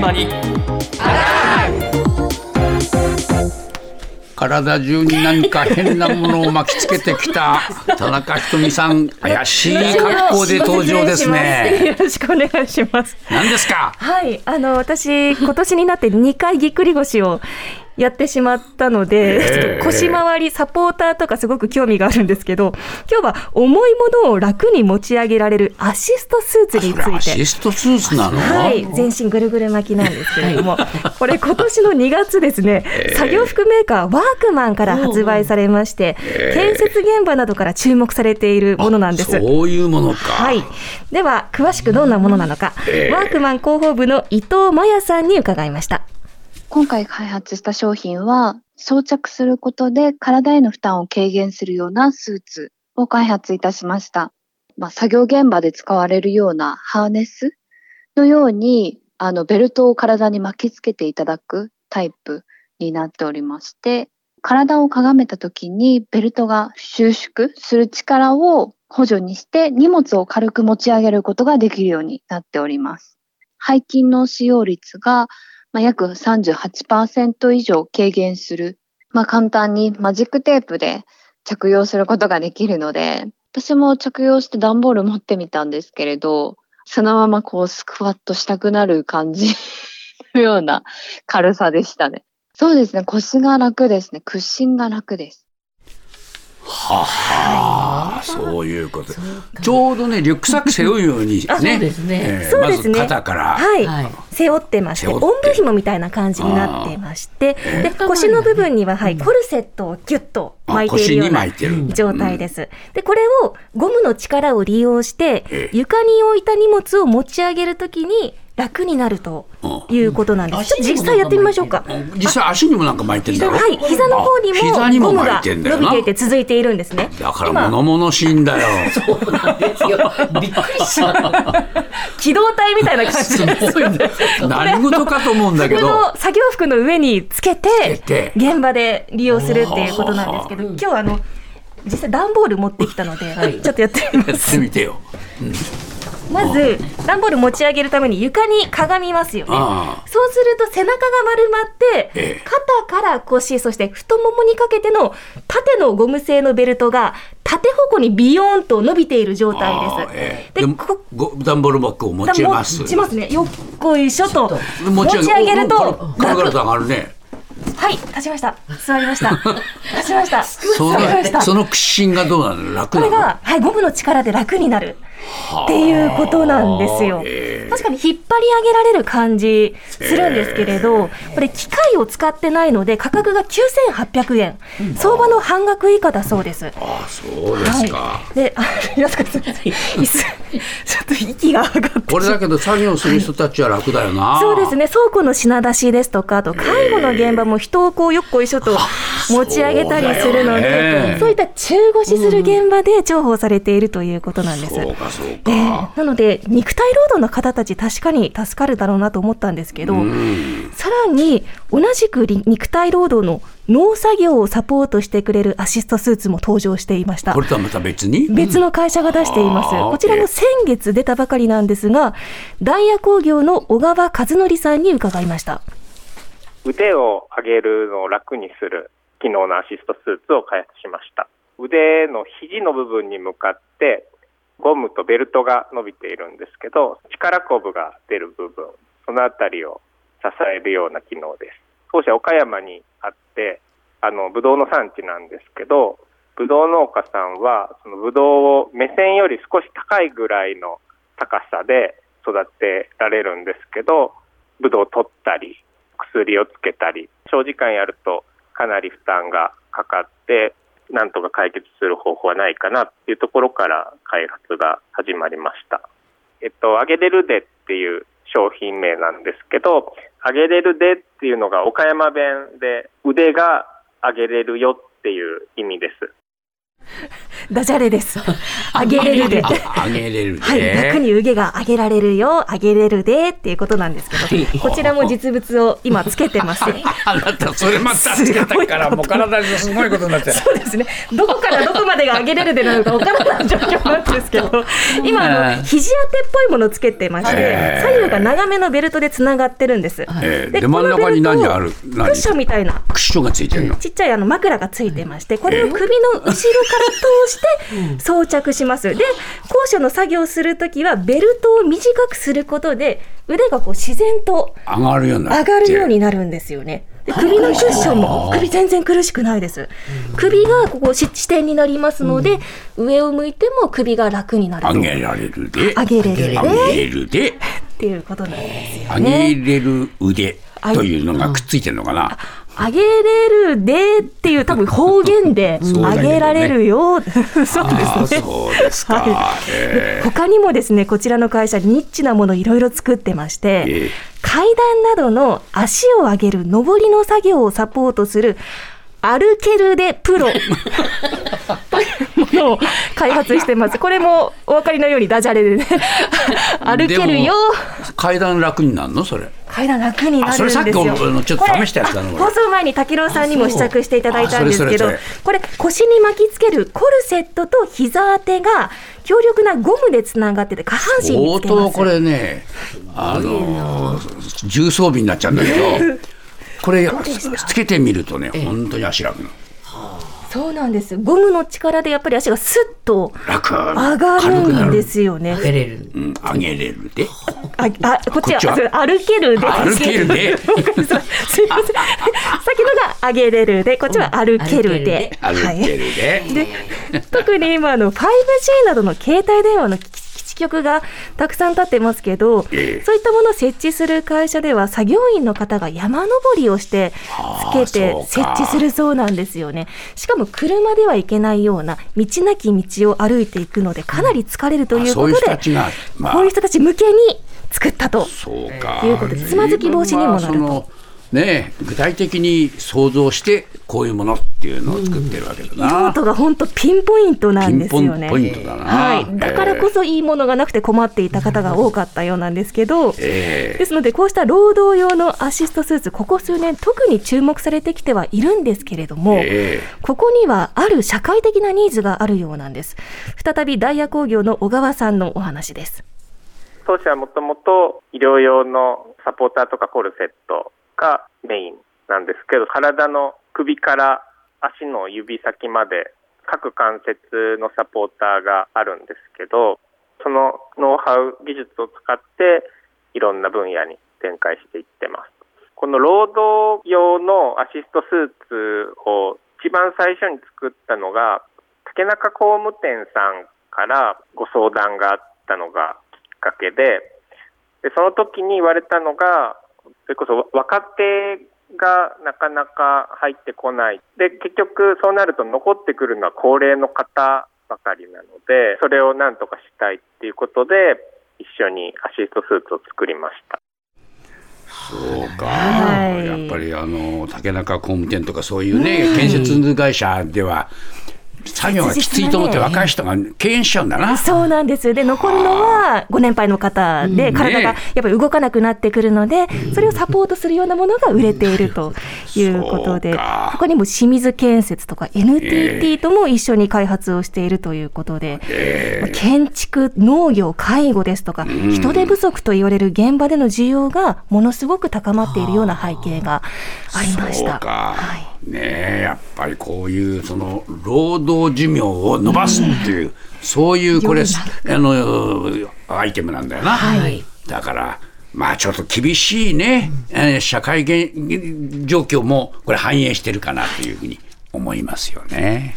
島に。体中に何か変なものを巻きつけてきた 田中ひとみさん怪しい格好で登場ですね。よろしくお願いします。何ですか？はい、あの私今年になって2回ぎっくり腰をやってしまったので、ええちょっと腰回りサポーターとかすごく興味があるんですけど、今日は重いものを楽に持ち上げられるアシストスーツについて。シストスーツなの、はい、全身ぐるぐる巻きなんですけれども、これ今年の2月ですね、作業服メーカーワークマンから発売されまして、建設現場などから注目されているものなんです。そういうものか、はい。では、詳しくどんなものなのか、ええワークマン広報部の伊藤真也さんに伺いました。今回開発した商品は、装着することで体への負担を軽減するようなスーツを開発いたしました。まあ、作業現場で使われるようなハーネスのように、あの、ベルトを体に巻きつけていただくタイプになっておりまして、体をかがめた時にベルトが収縮する力を補助にして荷物を軽く持ち上げることができるようになっております。背筋の使用率がまあ、約38%以上軽減する。まあ、簡単にマジックテープで着用することができるので、私も着用して段ボール持ってみたんですけれど、そのままこうスクワットしたくなる感じ のような軽さでしたね。そうですね。腰が楽ですね。屈伸が楽です。ははそういうこと。ちょうどねリュックサック背負うようにねそうですね。えーそうですね。まず肩から、はい。はい。背負ってまして、おんぶ紐みたいな感じになってまして、で、ー。腰の部分には、はい、コルセットをギュッと巻いているような巻いてる。状態です。で、これをゴムの力を利用してええ、床に置いた荷物を持ち上げるときに楽になるということなんです。ちょっと実際やってみましょうか。実際足にもなんか巻いてんだろ？はい、膝の方にももゴムが伸びていて続いているんですね。だから物々しいんだよ。そうなんですよ。びっくりした。機動隊みたいな感じで。す。何事かと思うんだけこどの作業服の上につけて現場で利用するっていうことなんですけど今日はあの実際段ボール持ってきたので、はい。ちょっとやってみまやっすてみてよまず段ボール持ち上げるために床にかがみますよね。あそうすると背中が丸まって、ええ。肩から腰そして太ももにかけての縦のゴム製のベルトが縦方向にビヨーンと伸びている状態あです、ーええ。ででこご段ボールバッグを持ちます持ちますね。よっこいしょと。持持ち上げるとおおカラカラと上がるね。はい、立ちました。座りました。立ちました。そ座りました。の。その屈伸がどうなの？楽これが、はい、ゴムの力で楽になるっていうことなんですよ。ええ。確かに引っ張り上げられる感じするんですけれど、これ機械を使ってないので価格が9800円、相場の半額以下だそうです。あそうですか、はい、で、あ、やすかすみません。椅子、ちょっと息が上がって。これだけど作業する人たちは楽だよな、そうですね。倉庫の品出しですとかあと介護の現場も人をこうよっこいしょと持ち上げたりするのそうね。でそういった中腰する現場で重宝されているということなんです。そうかそうええか、なので肉体労働の方たち確かに助かるだろうなと思ったんですけど、さらに同じくり肉体労働の農作業をサポートしてくれるアシストスーツも登場していましたこ。れとはまた別に？別の会社が出しています。あーこちらも先月出たばかりなんですが、ダイヤ工業の小川和則さんに伺いました。腕を上げるのを楽にする機能のアシストスーツを開発しました。腕の肘の部分に向かってゴムとベルトが伸びているんですけど、力こぶが出る部分、そのあたりを支えるような機能です。当社岡山にあって、あの、ブドウの産地なんですけど、ブドウ農家さんは、そのブドウを目線より少し高いぐらいの高さで育てられるんですけど、ブドウを取ったり、薬をつけたり、長時間やるとかなり負担がかかって、なんとか解決する方法はないかなっていうところから開発が始まりました。えっと、あげれるでっていう商品名なんですけど、あげれるでっていうのが岡山弁で腕があげれるよっていう意味です。ダジャレです。上げれるで。あ上げれるで、はい、楽に腕が上げられるよ、上げれるでっていうことなんですけど、こちらも実物を今つけてます。あなたそれまたつけたからもう体ですごいことになってるそうですね。どこからどこまでが上げれるでなのかわからない状況なんですけど、今あの肘当てっぽいものをつけてまして、左右が長めのベルトでつながってるんです。えーで真ん中に何ある？クッションみたいな。クッションがついてるの、ちっちゃいあの枕がついてまして、これを首の後ろから通して装着します。で、高所の作業をするときは、ベルトを短くすることで、腕がこう自然と上がるようになって上がるようになるんですよね。で首のクッションも首全然苦しくないです。首がここし支点になりますので、上を向いても首が楽になると。上げられるで上げれる上ねげるでっていうことなんですよ上ね。げれる腕というのがくっついてるのかな、上げれるでっていう多分方言でそうだけどね。上げられるよ。そうああですね。そうですか、はい。え他にもですねこちらの会社ニッチなものいろいろ作ってまして、ええ。階段などの足を上げる上りの作業をサポートする歩けるでプロ。というものを開発してます。これもお分かりのようにダジャレでね。歩けるよ。階段楽になるの？それ。階段楽になるんですよ。ちょっと試したやつだ放送前に武郎さんにも試着していただいたんですけどこれ腰に巻きつけるコルセットと膝当てが強力なゴムでつながってて下半身につけます。相当これねあの重装備になっちゃうんだけど これつけてみるとね本当に足楽なのそうなんです。ゴムの力でやっぱり足がスッと楽上がるんですよね。上げれる。うん、上げれるであ、あ、こっちは歩けるで。歩けるで すいません。先のが上げれるで、こっちは歩けるで。歩けるで、で特に今あの 5G などの携帯電話の基地局がたくさん立ってますけど、ええそういったものを設置する会社では作業員の方が山登りをしてつけて設置するそうなんですよね。しかも車では行けないような道なき道を歩いていくのでかなり疲れるということで、こういう人たち向けに作ったと。いうことでつまずき防止にもなるとね具体的に想像してこういうものっていうのを作ってるわけだ用な。途が本当ピンポイントなんですよね。ピンポイントだな。はい、だからこそいいものがなくて困っていた方が多かったようなんですけど、ええですのでこうした労働用のアシストスーツここ数年特に注目されてきてはいるんですけれども、えここにはある社会的なニーズがあるようなんです再びダイヤ工業の小川さんのお話です当社はもともと医療用のサポーターとかコルセットがメインなんですけど、体の首から足の指先まで各関節のサポーターがあるんですけど、そのノウハウ、技術を使っていろんな分野に展開していってます。この労働用のアシストスーツを一番最初に作ったのが、竹中工務店さんからご相談があったのがきっかけで、でその時に言われたのが、れこそ若手がなかなか入ってこない。で、結局そうなると残ってくるのは高齢の方ばかりなので、それをなんとかしたいっていうことで、一緒にアシストスーツを作りました。そうか、はいやっぱりあの竹中工務店とかそういうね、建設会社では作業がきついと思って若い人が敬遠しちゃうんだな。そうなんです。で残るのはご年配の方で体がやっぱり動かなくなってくるのでそれをサポートするようなものが売れているということで他にも清水建設とか NTT とも一緒に開発をしているということで、まあ建築農業介護ですとか人手不足と言われる現場での需要がものすごく高まっているような背景がありました。そうか、はい。ねえやっぱりこういうその労働寿命を伸ばすっていう、そういうこれあのアイテムなんだよな、はいだからまあちょっと厳しいね、えー社会現状況もこれ反映してるかなというふうに思いますよね。